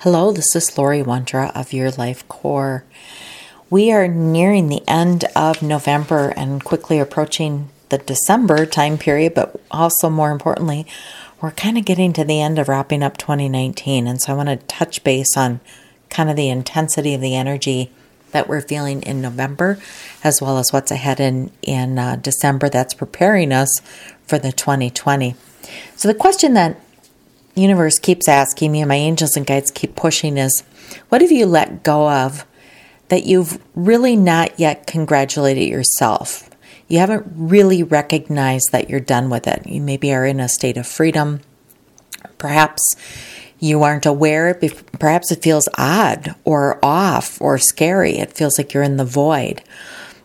Hello, this is Lori Wondra of Your Life Core. We are nearing the end of November and quickly approaching the December time period, but also more importantly, we're kind of getting to the end of wrapping up 2019. And so I want to touch base on kind of the intensity of the energy that we're feeling in November, as well as what's ahead in, in uh, December that's preparing us for the 2020. So the question that universe keeps asking me, and my angels and guides keep pushing is what have you let go of that you've really not yet congratulated yourself? You haven't really recognized that you're done with it. You maybe are in a state of freedom. Perhaps you aren't aware. Perhaps it feels odd or off or scary. It feels like you're in the void.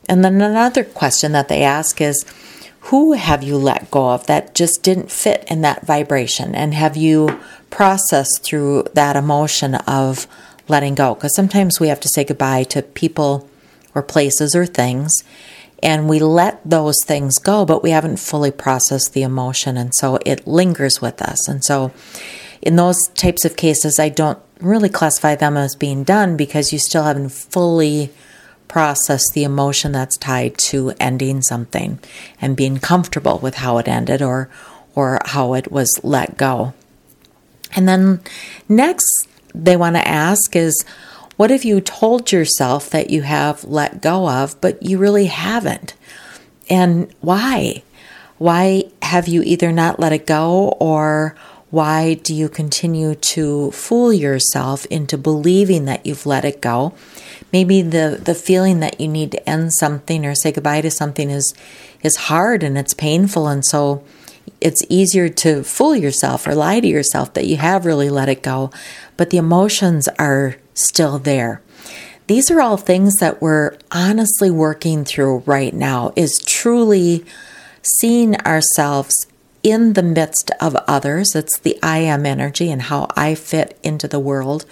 And then another question that they ask is, who have you let go of that just didn't fit in that vibration? And have you processed through that emotion of letting go? Because sometimes we have to say goodbye to people or places or things, and we let those things go, but we haven't fully processed the emotion, and so it lingers with us. And so, in those types of cases, I don't really classify them as being done because you still haven't fully process the emotion that's tied to ending something and being comfortable with how it ended or or how it was let go. And then next they want to ask is what have you told yourself that you have let go of but you really haven't? And why? Why have you either not let it go or why do you continue to fool yourself into believing that you've let it go? Maybe the, the feeling that you need to end something or say goodbye to something is is hard and it's painful and so it's easier to fool yourself or lie to yourself that you have really let it go, but the emotions are still there. These are all things that we're honestly working through right now is truly seeing ourselves in the midst of others. It's the I am energy and how I fit into the world,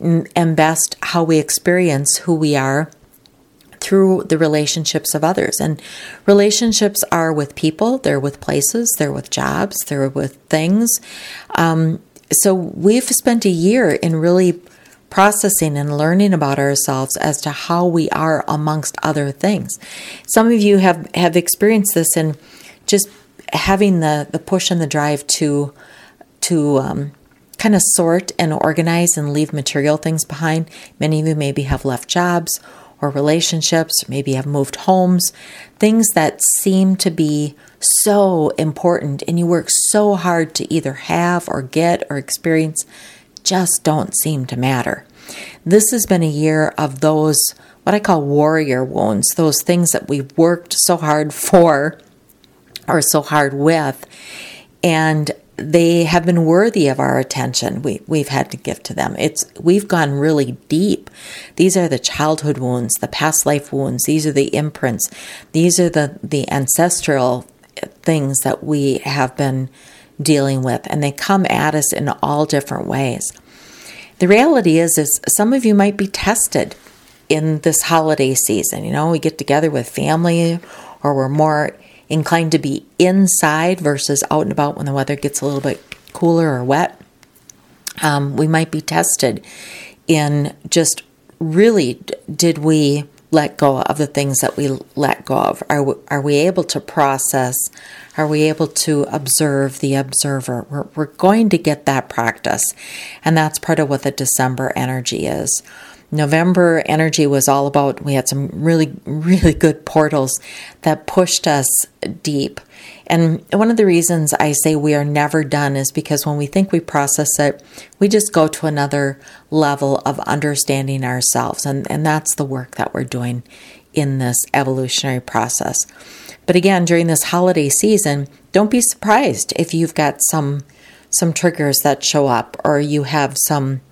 and best how we experience who we are through the relationships of others. And relationships are with people, they're with places, they're with jobs, they're with things. Um, so we've spent a year in really processing and learning about ourselves as to how we are amongst other things. Some of you have, have experienced this in just having the, the push and the drive to to um, kind of sort and organize and leave material things behind. Many of you maybe have left jobs or relationships, maybe have moved homes, things that seem to be so important and you work so hard to either have or get or experience just don't seem to matter. This has been a year of those, what I call warrior wounds, those things that we've worked so hard for are so hard with. And they have been worthy of our attention. We, we've had to give to them. It's we've gone really deep. These are the childhood wounds the past life wounds. These are the imprints. These are the the ancestral things that we have been dealing with and they come at us in all different ways. The reality is is some of you might be tested in this holiday season. You know we get together with family or we're more inclined to be inside versus out and about when the weather gets a little bit cooler or wet. Um, we might be tested in just really did we let go of the things that we let go of? Are we, are we able to process? Are we able to observe the observer? We're, we're going to get that practice. And that's part of what the December energy is. November energy was all about, we had some really, really good portals that pushed us deep. And one of the reasons I say we are never done is because when we think we process it, we just go to another level of understanding ourselves. And, and that's the work that we're doing in this evolutionary process. But again, during this holiday season, don't be surprised if you've got some some triggers that show up or you have some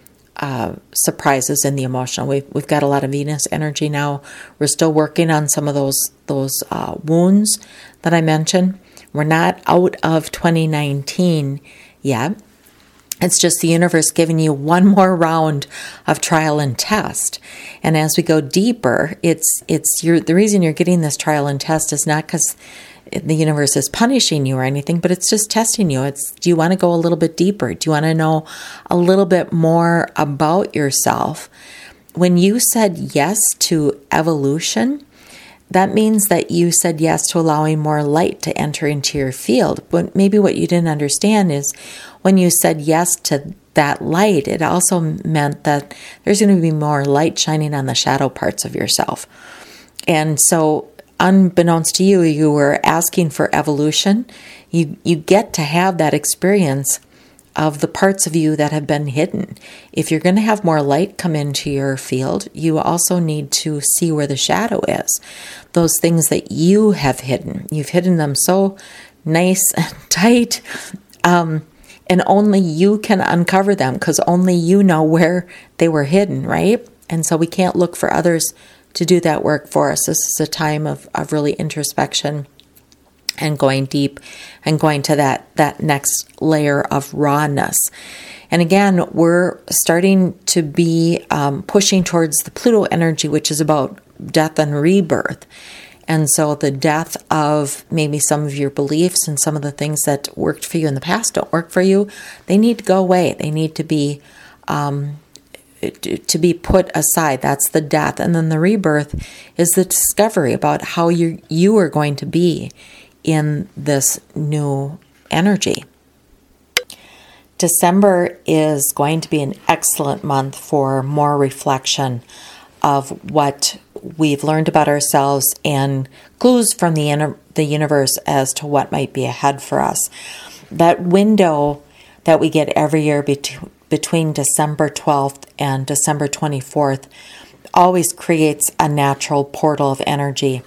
uh, surprises in the emotional. We've, we've got a lot of Venus energy now. We're still working on some of those those uh, wounds that I mentioned. We're not out of 2019 yet. It's just the universe giving you one more round of trial and test. And as we go deeper, it's it's your the reason you're getting this trial and test is not because the universe is punishing you or anything, but it's just testing you. It's do you want to go a little bit deeper? Do you want to know a little bit more about yourself? When you said yes to evolution, that means that you said yes to allowing more light to enter into your field. But maybe what you didn't understand is when you said yes to that light, it also meant that there's going to be more light shining on the shadow parts of yourself. And so, unbeknownst to you, you were asking for evolution. You, you get to have that experience of the parts of you that have been hidden. If you're going to have more light come into your field, you also need to see where the shadow is. Those things that you have hidden. You've hidden them so nice and tight. Um, and only you can uncover them because only you know where they were hidden, right? And so we can't look for others to do that work for us. This is a time of, of really introspection and going deep and going to that that next layer of rawness. And again, we're starting to be um, pushing towards the Pluto energy, which is about death and rebirth. And so the death of maybe some of your beliefs and some of the things that worked for you in the past don't work for you. They need to go away. They need to be um, to be put aside. That's the death. And then the rebirth is the discovery about how you you are going to be in this new energy. December is going to be an excellent month for more reflection of what we've learned about ourselves and clues from the inner, the universe as to what might be ahead for us. That window that we get every year between between December 12th and December 24th always creates a natural portal of energy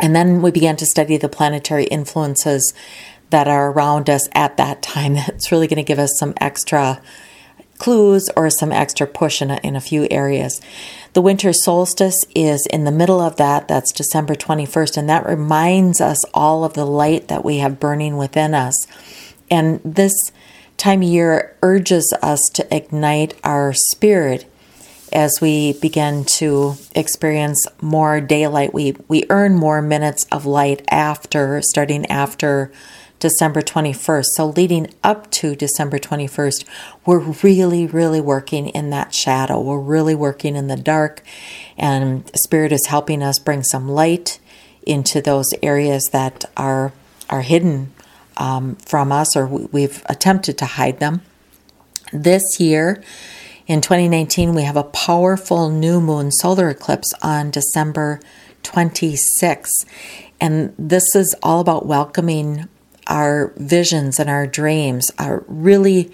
and then we began to study the planetary influences that are around us at that time. That's really going to give us some extra clues or some extra push in a, in a few areas. The winter solstice is in the middle of that. That's December 21st. And that reminds us all of the light that we have burning within us. And this time of year urges us to ignite our spirit as we begin to experience more daylight. We, we earn more minutes of light after, starting after December 21st. So, leading up to December 21st, we're really, really working in that shadow. We're really working in the dark, and Spirit is helping us bring some light into those areas that are, are hidden um, from us or we've attempted to hide them. This year, in 2019, we have a powerful new moon solar eclipse on December 26. And this is all about welcoming our visions and our dreams, are really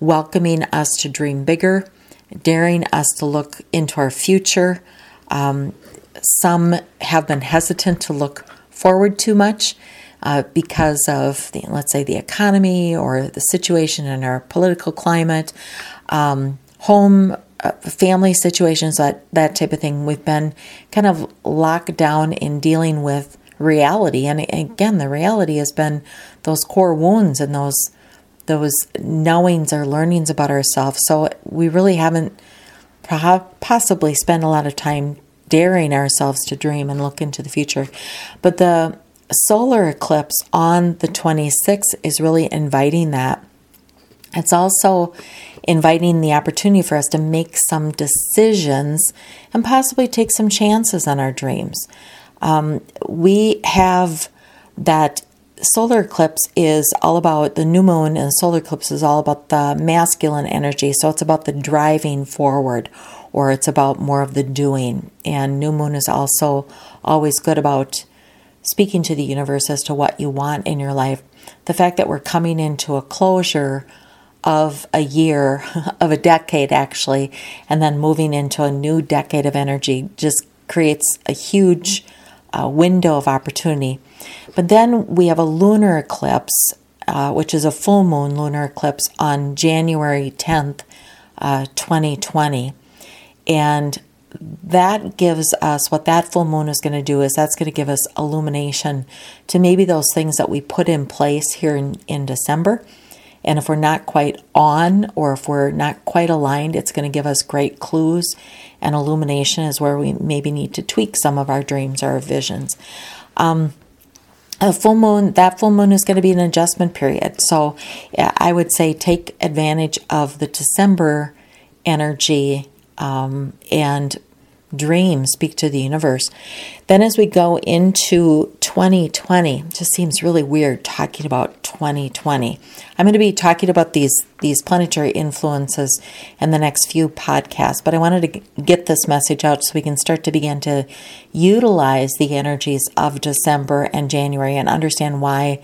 welcoming us to dream bigger, daring us to look into our future. Um, some have been hesitant to look forward too much uh, because of, the, let's say, the economy or the situation in our political climate. Um, home uh, family situations that that type of thing. We've been kind of locked down in dealing with reality. And again the reality has been those core wounds and those those knowings or learnings about ourselves. So we really haven't possibly spent a lot of time daring ourselves to dream and look into the future. But the solar eclipse on the 26th is really inviting that it's also inviting the opportunity for us to make some decisions and possibly take some chances on our dreams. Um, we have that solar eclipse is all about the new moon, and solar eclipse is all about the masculine energy. So it's about the driving forward, or it's about more of the doing. And new moon is also always good about speaking to the universe as to what you want in your life. The fact that we're coming into a closure of a year, of a decade actually, and then moving into a new decade of energy just creates a huge uh, window of opportunity. But then we have a lunar eclipse, uh, which is a full moon lunar eclipse on January 10th, uh, 2020. And that gives us what that full moon is going to do is that's going to give us illumination to maybe those things that we put in place here in, in December. And if we're not quite on or if we're not quite aligned, it's going to give us great clues. And illumination is where we maybe need to tweak some of our dreams or our visions. Um, a full moon, that full moon is going to be an adjustment period. So I would say take advantage of the December energy um, and dream speak to the universe. Then, as we go into 2020, just seems really weird talking about 2020. I'm going to be talking about these these planetary influences in the next few podcasts, but I wanted to get this message out so we can start to begin to utilize the energies of December and January and understand why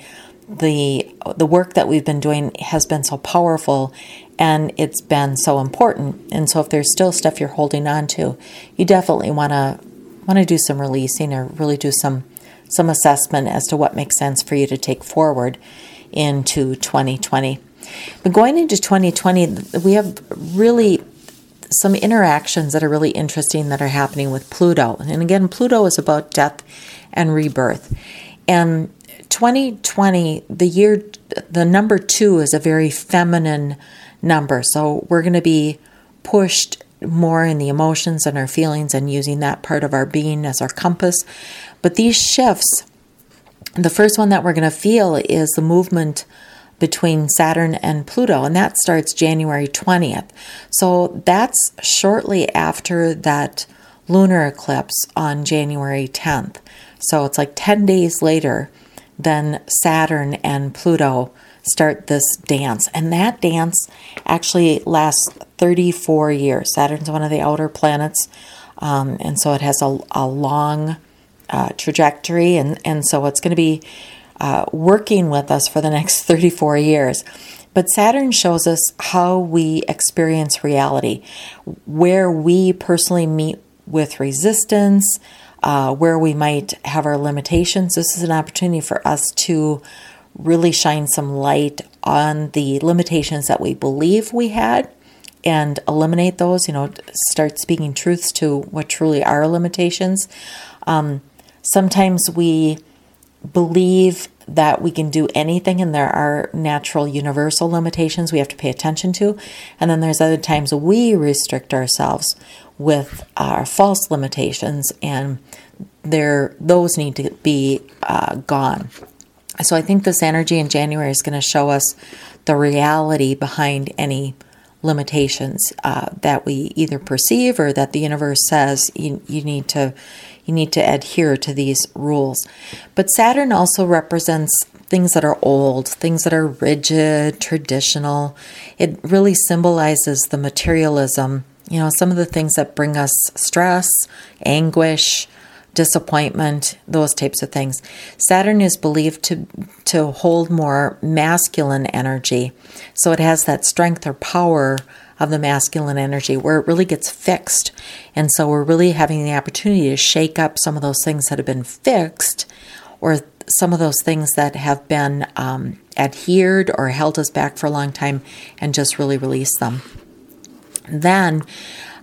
the the work that we've been doing has been so powerful and it's been so important. And so if there's still stuff you're holding on to, you definitely want to want to do some releasing or really do some some assessment as to what makes sense for you to take forward into 2020. But going into 2020, we have really some interactions that are really interesting that are happening with Pluto. And again, Pluto is about death and rebirth. And 2020, the year, the number two is a very feminine number. So we're going to be pushed more in the emotions and our feelings and using that part of our being as our compass. But these shifts, the first one that we're going to feel is the movement between Saturn and Pluto, and that starts January 20th. So that's shortly after that lunar eclipse on January 10th. So it's like 10 days later than Saturn and Pluto start this dance. And that dance actually lasts 34 years. Saturn's one of the outer planets, um, and so it has a, a long uh, trajectory, and, and so it's going to be uh, working with us for the next 34 years. But Saturn shows us how we experience reality, where we personally meet with resistance, uh, where we might have our limitations. This is an opportunity for us to really shine some light on the limitations that we believe we had and eliminate those, you know, start speaking truths to what truly are limitations. Um, sometimes we believe that we can do anything and there are natural universal limitations we have to pay attention to. And then there's other times we restrict ourselves with our false limitations and there those need to be uh, gone. So I think this energy in January is going to show us the reality behind any limitations uh, that we either perceive or that the universe says you, you need to you need to adhere to these rules. But Saturn also represents things that are old, things that are rigid, traditional. It really symbolizes the materialism, you know, some of the things that bring us stress, anguish, disappointment, those types of things. Saturn is believed to to hold more masculine energy. So it has that strength or power of the masculine energy where it really gets fixed. And so we're really having the opportunity to shake up some of those things that have been fixed or some of those things that have been um, adhered or held us back for a long time and just really release them. Then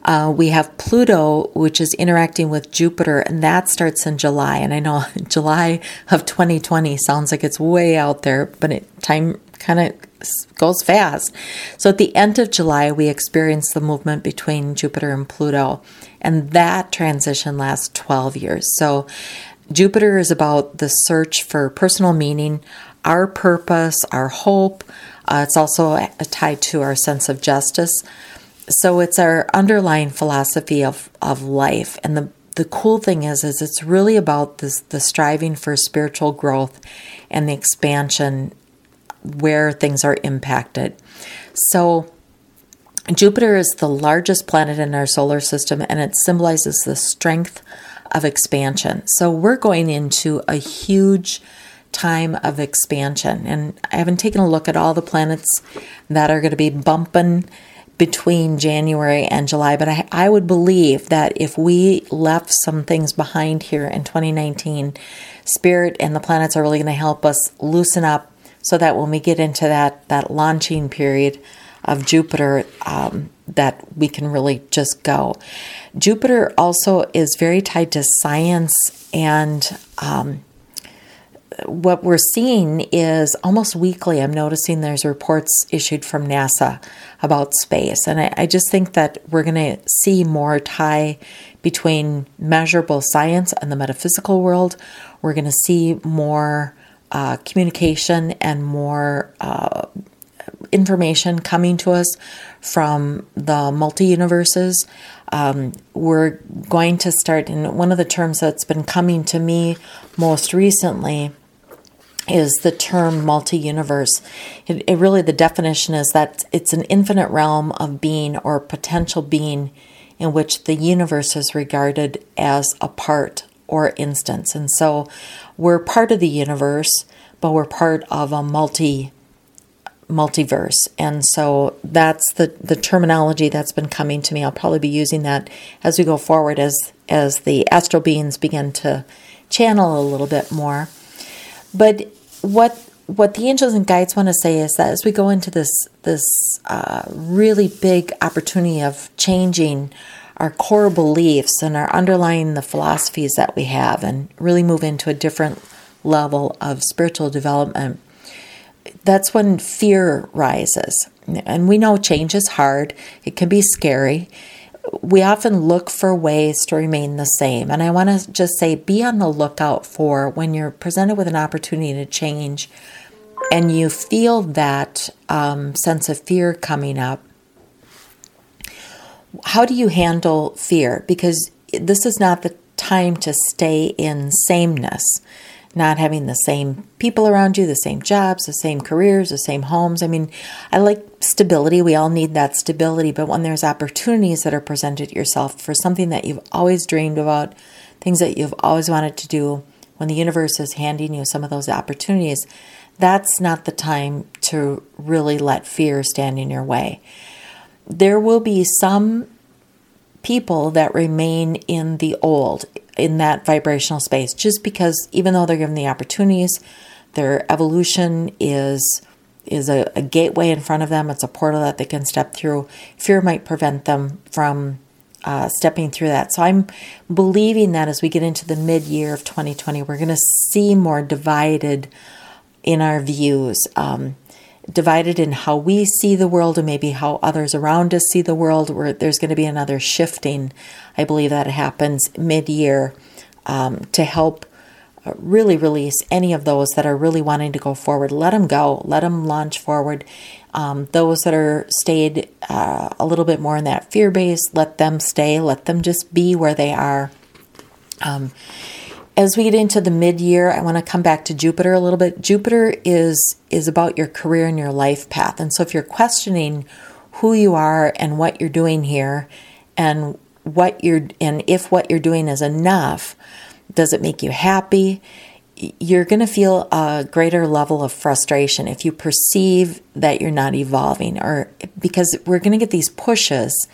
uh, we have Pluto, which is interacting with Jupiter, and that starts in July. And I know July of 2020 sounds like it's way out there, but it, time kind of goes fast. So at the end of July, we experience the movement between Jupiter and Pluto, and that transition lasts 12 years. So Jupiter is about the search for personal meaning, our purpose, our hope. Uh, it's also tied to our sense of justice. So it's our underlying philosophy of, of life. And the, the cool thing is, is it's really about this, the striving for spiritual growth and the expansion where things are impacted. So Jupiter is the largest planet in our solar system and it symbolizes the strength of expansion. So we're going into a huge time of expansion. And I haven't taken a look at all the planets that are going to be bumping between January and July. But I, I would believe that if we left some things behind here in 2019, Spirit and the planets are really going to help us loosen up so that when we get into that, that launching period of Jupiter, um, that we can really just go. Jupiter also is very tied to science and um, what we're seeing is almost weekly, I'm noticing there's reports issued from NASA about space. And I, I just think that we're going to see more tie between measurable science and the metaphysical world. We're going to see more uh, communication and more uh, information coming to us from the multi universes. Um, we're going to start, and one of the terms that's been coming to me most recently is the term multi universe. It, it, really, the definition is that it's an infinite realm of being or potential being in which the universe is regarded as a part or instance. And so we're part of the universe, but we're part of a multi multiverse. And so that's the, the terminology that's been coming to me. I'll probably be using that as we go forward as as the astral beings begin to channel a little bit more. But what what the angels and guides want to say is that as we go into this this uh, really big opportunity of changing our core beliefs and our underlying the philosophies that we have and really move into a different level of spiritual development that's when fear rises. And we know change is hard. It can be scary we often look for ways to remain the same. And I want to just say be on the lookout for when you're presented with an opportunity to change and you feel that um, sense of fear coming up. How do you handle fear? Because this is not the time to stay in sameness not having the same people around you, the same jobs, the same careers, the same homes. I mean, I like stability. We all need that stability. But when there's opportunities that are presented yourself for something that you've always dreamed about, things that you've always wanted to do, when the universe is handing you some of those opportunities, that's not the time to really let fear stand in your way. There will be some people that remain in the old in that vibrational space just because even though they're given the opportunities their evolution is is a, a, gateway in front of them. It's a portal that they can step through. Fear might prevent them from uh, stepping through that. So i'm believing that as we get into the mid-year of 2020 we're going to see more divided in our views. Um, divided in how we see the world and maybe how others around us see the world, where there's going to be another shifting. I believe that happens mid year um, to help uh, really release any of those that are really wanting to go forward. Let them go, let them launch forward. Um, those that are stayed uh, a little bit more in that fear base, let them stay, let them just be where they are. Um, as we get into the mid-year, I want to come back to Jupiter a little bit. Jupiter is is about your career and your life path. And so if you're questioning who you are and what you're doing here and what you're and if what you're doing is enough, does it make you happy? You're going to feel a greater level of frustration if you perceive that you're not evolving or because we're going to get these pushes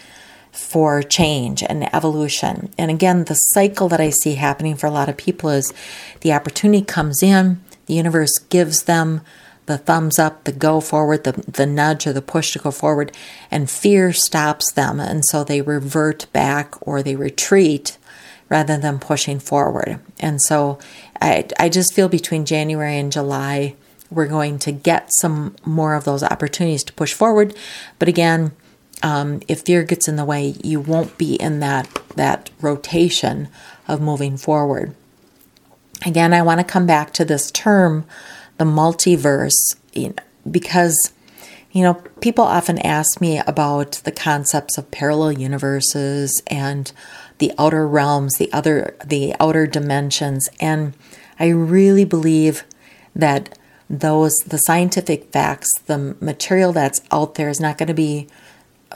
for change and evolution. And again, the cycle that I see happening for a lot of people is the opportunity comes in, the universe gives them the thumbs up, the go forward, the, the nudge or the push to go forward, and fear stops them. And so they revert back or they retreat rather than pushing forward. And so I, I just feel between January and July, we're going to get some more of those opportunities to push forward. But again, um, if fear gets in the way, you won't be in that that rotation of moving forward. Again, I want to come back to this term, the multiverse, you know, because you know people often ask me about the concepts of parallel universes and the outer realms, the other the outer dimensions, and I really believe that those the scientific facts, the material that's out there is not going to be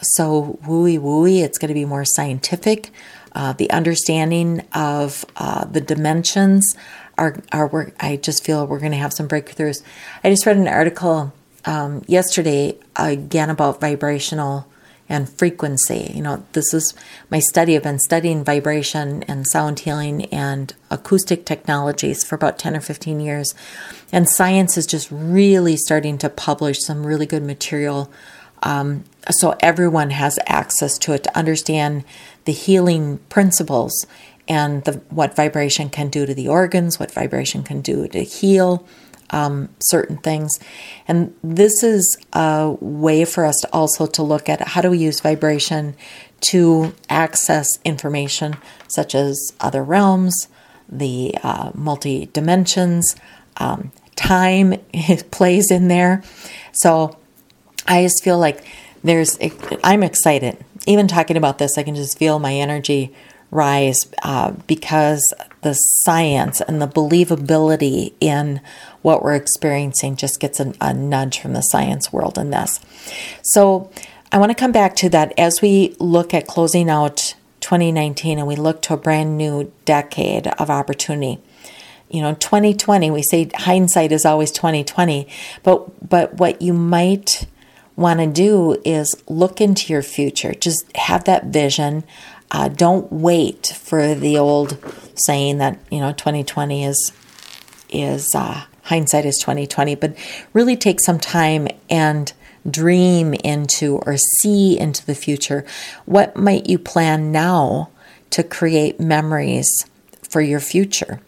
so wooey wooey. It's going to be more scientific. Uh, the understanding of uh, the dimensions are are. I just feel we're going to have some breakthroughs. I just read an article um, yesterday again about vibrational and frequency. You know, this is my study. I've been studying vibration and sound healing and acoustic technologies for about 10 or 15 years. And science is just really starting to publish some really good material. Um, so everyone has access to it to understand the healing principles and the, what vibration can do to the organs, what vibration can do to heal um, certain things. And this is a way for us to also to look at how do we use vibration to access information such as other realms, the uh, multi dimensions, um, time plays in there. So I just feel like there's, I'm excited. Even talking about this, I can just feel my energy rise uh, because the science and the believability in what we're experiencing just gets a, a nudge from the science world in this. So I want to come back to that as we look at closing out 2019 and we look to a brand new decade of opportunity. You know, 2020, we say hindsight is always 2020, but but what you might want to do is look into your future. Just have that vision. Uh, don't wait for the old saying that you know 2020 is is uh, hindsight is 2020, but really take some time and dream into or see into the future. What might you plan now to create memories for your future?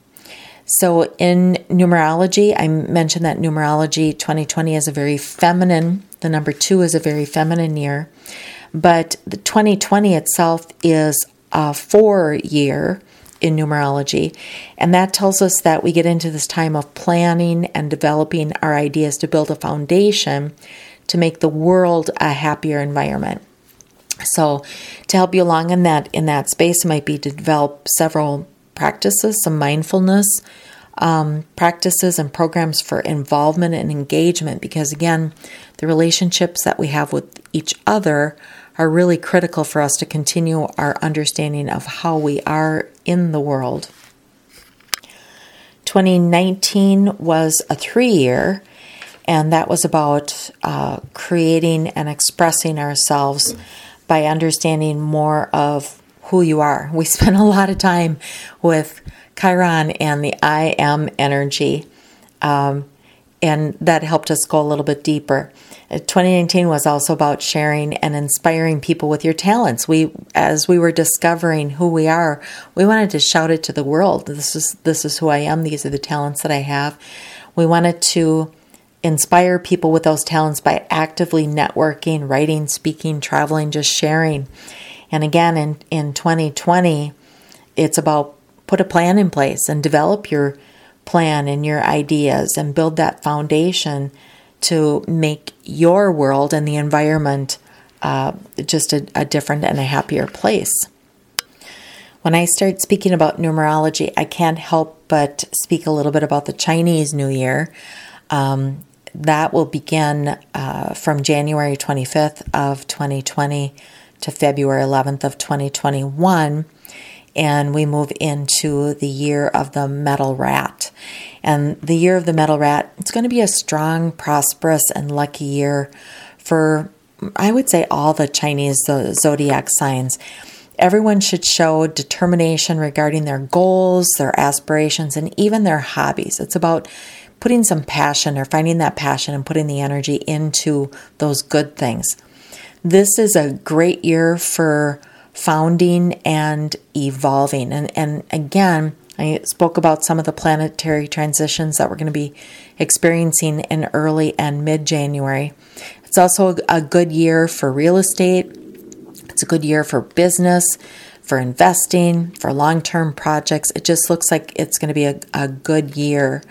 So, in numerology, I mentioned that numerology 2020 is a very feminine, the number two is a very feminine year, but the 2020 itself is a four year in numerology. And that tells us that we get into this time of planning and developing our ideas to build a foundation to make the world a happier environment. So, to help you along in that in that space might be to develop several practices, some mindfulness um, practices and programs for involvement and engagement. Because again, the relationships that we have with each other are really critical for us to continue our understanding of how we are in the world. 2019 was a three year, and that was about uh, creating and expressing ourselves by understanding more of who you are. We spent a lot of time with Chiron and the I am energy, um, and that helped us go a little bit deeper. 2019 was also about sharing and inspiring people with your talents. We, as we were discovering who we are, we wanted to shout it to the world. This is this is who I am. These are the talents that I have. We wanted to inspire people with those talents by actively networking, writing, speaking, traveling, just sharing. And again, in in 2020, it's about put a plan in place and develop your plan and your ideas and build that foundation to make your world and the environment uh, just a, a different and a happier place. When I start speaking about numerology, I can't help but speak a little bit about the Chinese New Year. Um, that will begin uh, from January 25th of 2020 to February 11th of 2021 and we move into the year of the metal rat. And the year of the metal rat, it's going to be a strong, prosperous, and lucky year for, I would say, all the Chinese zodiac signs. Everyone should show determination regarding their goals, their aspirations, and even their hobbies. It's about putting some passion or finding that passion and putting the energy into those good things. This is a great year for founding and evolving. And, and again, I spoke about some of the planetary transitions that we're going to be experiencing in early and mid January. It's also a good year for real estate, it's a good year for business, for investing, for long term projects. It just looks like it's going to be a, a good year.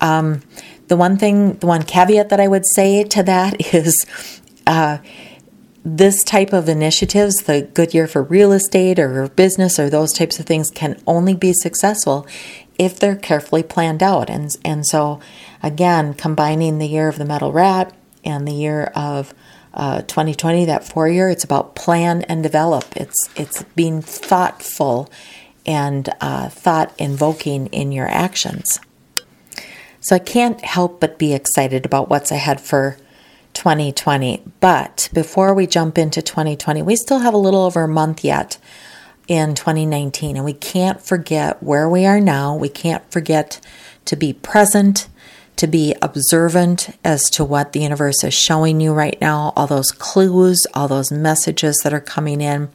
Um, the one thing, the one caveat that I would say to that is, uh, this type of initiatives, the good year for real estate or business or those types of things, can only be successful if they're carefully planned out. And, and so, again, combining the year of the metal rat and the year of uh, 2020, that four year, it's about plan and develop. It's, it's being thoughtful and uh, thought invoking in your actions. So I can't help but be excited about what's ahead for 2020. But before we jump into 2020, we still have a little over a month yet in 2019, and we can't forget where we are now. We can't forget to be present, to be observant as to what the universe is showing you right now, all those clues, all those messages that are coming in.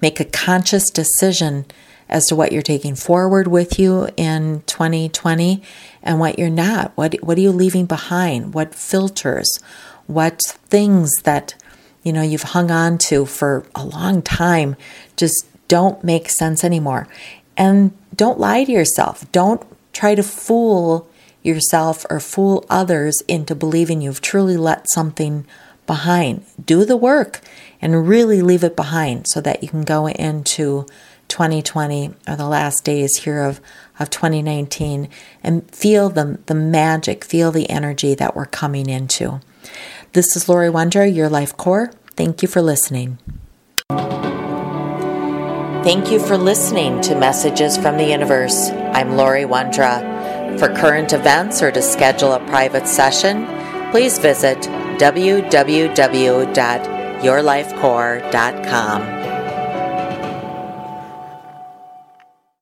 Make a conscious decision as to what you're taking forward with you in 2020 and what you're not. What what are you leaving behind? What filters? What things that you know you've hung on to for a long time just don't make sense anymore. And don't lie to yourself. Don't try to fool yourself or fool others into believing you've truly let something behind. Do the work and really leave it behind so that you can go into 2020 or the last days here of, of 2019 and feel the, the magic, feel the energy that we're coming into. This is Lori Wondra, your life core. Thank you for listening. Thank you for listening to Messages from the Universe. I'm Lori Wondra. For current events or to schedule a private session, please visit www.yourlifecore.com.